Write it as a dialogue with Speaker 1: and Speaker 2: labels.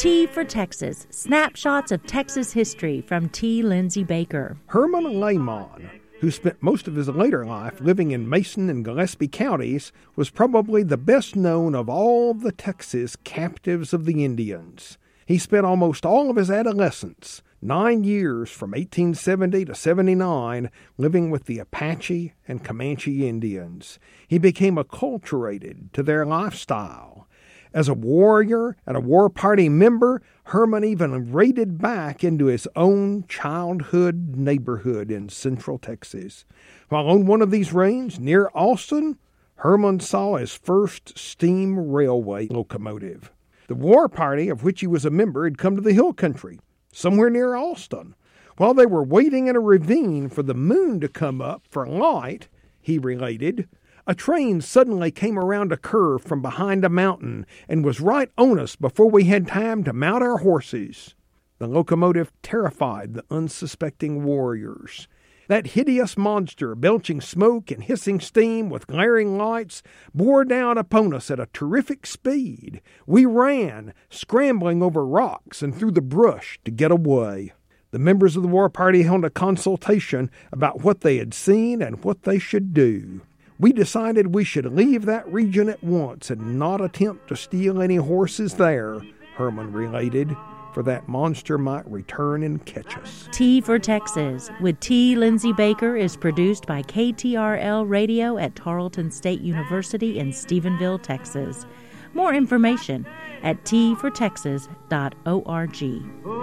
Speaker 1: T for Texas Snapshots of Texas History from T. Lindsay Baker.
Speaker 2: Herman Lehmann, who spent most of his later life living in Mason and Gillespie counties, was probably the best known of all the Texas captives of the Indians. He spent almost all of his adolescence, nine years from 1870 to 79, living with the Apache and Comanche Indians. He became acculturated to their lifestyle. As a warrior and a war party member, Herman even raided back into his own childhood neighborhood in central Texas. While on one of these raids near Austin, Herman saw his first steam railway locomotive. The war party of which he was a member had come to the hill country, somewhere near Austin. While they were waiting in a ravine for the moon to come up for light, he related, a train suddenly came around a curve from behind a mountain and was right on us before we had time to mount our horses. The locomotive terrified the unsuspecting warriors. That hideous monster, belching smoke and hissing steam with glaring lights, bore down upon us at a terrific speed. We ran, scrambling over rocks and through the brush to get away. The members of the war party held a consultation about what they had seen and what they should do. We decided we should leave that region at once and not attempt to steal any horses there, Herman related, for that monster might return and catch us.
Speaker 1: T for Texas with T. Lindsay Baker is produced by KTRL Radio at Tarleton State University in Stephenville, Texas. More information at tfortexas.org.